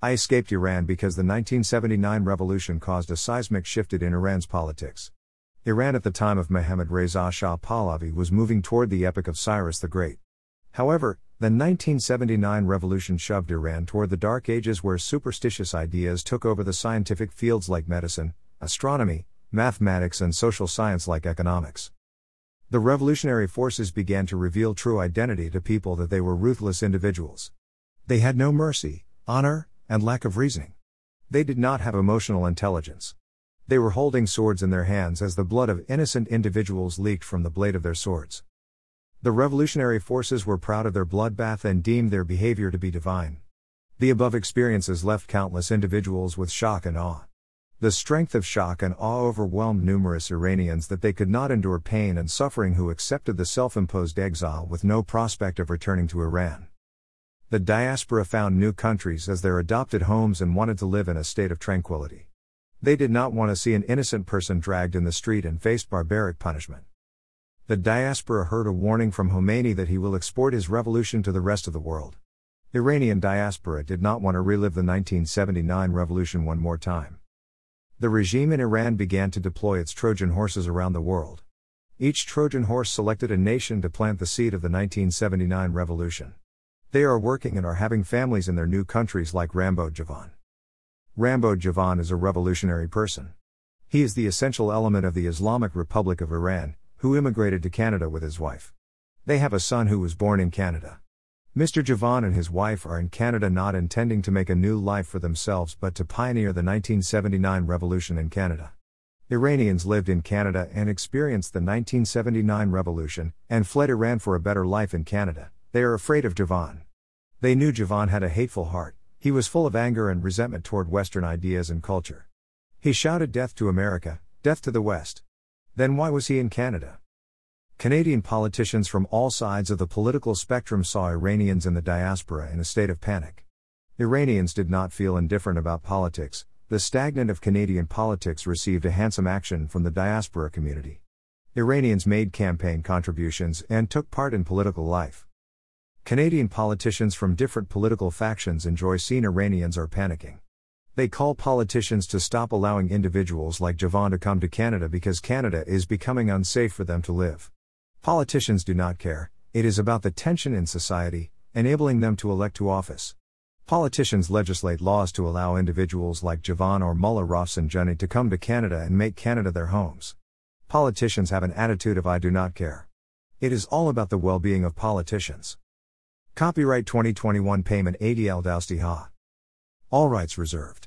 I escaped Iran because the 1979 revolution caused a seismic shift in Iran's politics. Iran at the time of Mohammad Reza Shah Pahlavi was moving toward the epic of Cyrus the Great. However, the 1979 revolution shoved Iran toward the dark ages where superstitious ideas took over the scientific fields like medicine, astronomy, mathematics, and social science like economics. The revolutionary forces began to reveal true identity to people that they were ruthless individuals. They had no mercy, honor, and lack of reasoning. They did not have emotional intelligence. They were holding swords in their hands as the blood of innocent individuals leaked from the blade of their swords. The revolutionary forces were proud of their bloodbath and deemed their behavior to be divine. The above experiences left countless individuals with shock and awe. The strength of shock and awe overwhelmed numerous Iranians that they could not endure pain and suffering who accepted the self imposed exile with no prospect of returning to Iran. The diaspora found new countries as their adopted homes and wanted to live in a state of tranquility. They did not want to see an innocent person dragged in the street and faced barbaric punishment. The diaspora heard a warning from Khomeini that he will export his revolution to the rest of the world. Iranian diaspora did not want to relive the 1979 revolution one more time. The regime in Iran began to deploy its Trojan horses around the world. Each Trojan horse selected a nation to plant the seed of the 1979 revolution. They are working and are having families in their new countries like Rambo Javan. Rambo Javan is a revolutionary person. He is the essential element of the Islamic Republic of Iran, who immigrated to Canada with his wife. They have a son who was born in Canada. Mr. Javan and his wife are in Canada not intending to make a new life for themselves but to pioneer the 1979 revolution in Canada. Iranians lived in Canada and experienced the 1979 revolution, and fled Iran for a better life in Canada. They are afraid of Javan. They knew Javan had a hateful heart, he was full of anger and resentment toward Western ideas and culture. He shouted death to America, death to the West. Then why was he in Canada? Canadian politicians from all sides of the political spectrum saw Iranians in the diaspora in a state of panic. Iranians did not feel indifferent about politics, the stagnant of Canadian politics received a handsome action from the diaspora community. Iranians made campaign contributions and took part in political life. Canadian politicians from different political factions enjoy seeing Iranians are panicking. They call politicians to stop allowing individuals like Javan to come to Canada because Canada is becoming unsafe for them to live. Politicians do not care, it is about the tension in society, enabling them to elect to office. Politicians legislate laws to allow individuals like Javan or Mullah Rafsanjani to come to Canada and make Canada their homes. Politicians have an attitude of I do not care. It is all about the well being of politicians. Copyright 2021 Payment ADL Dousti Ha. All rights reserved.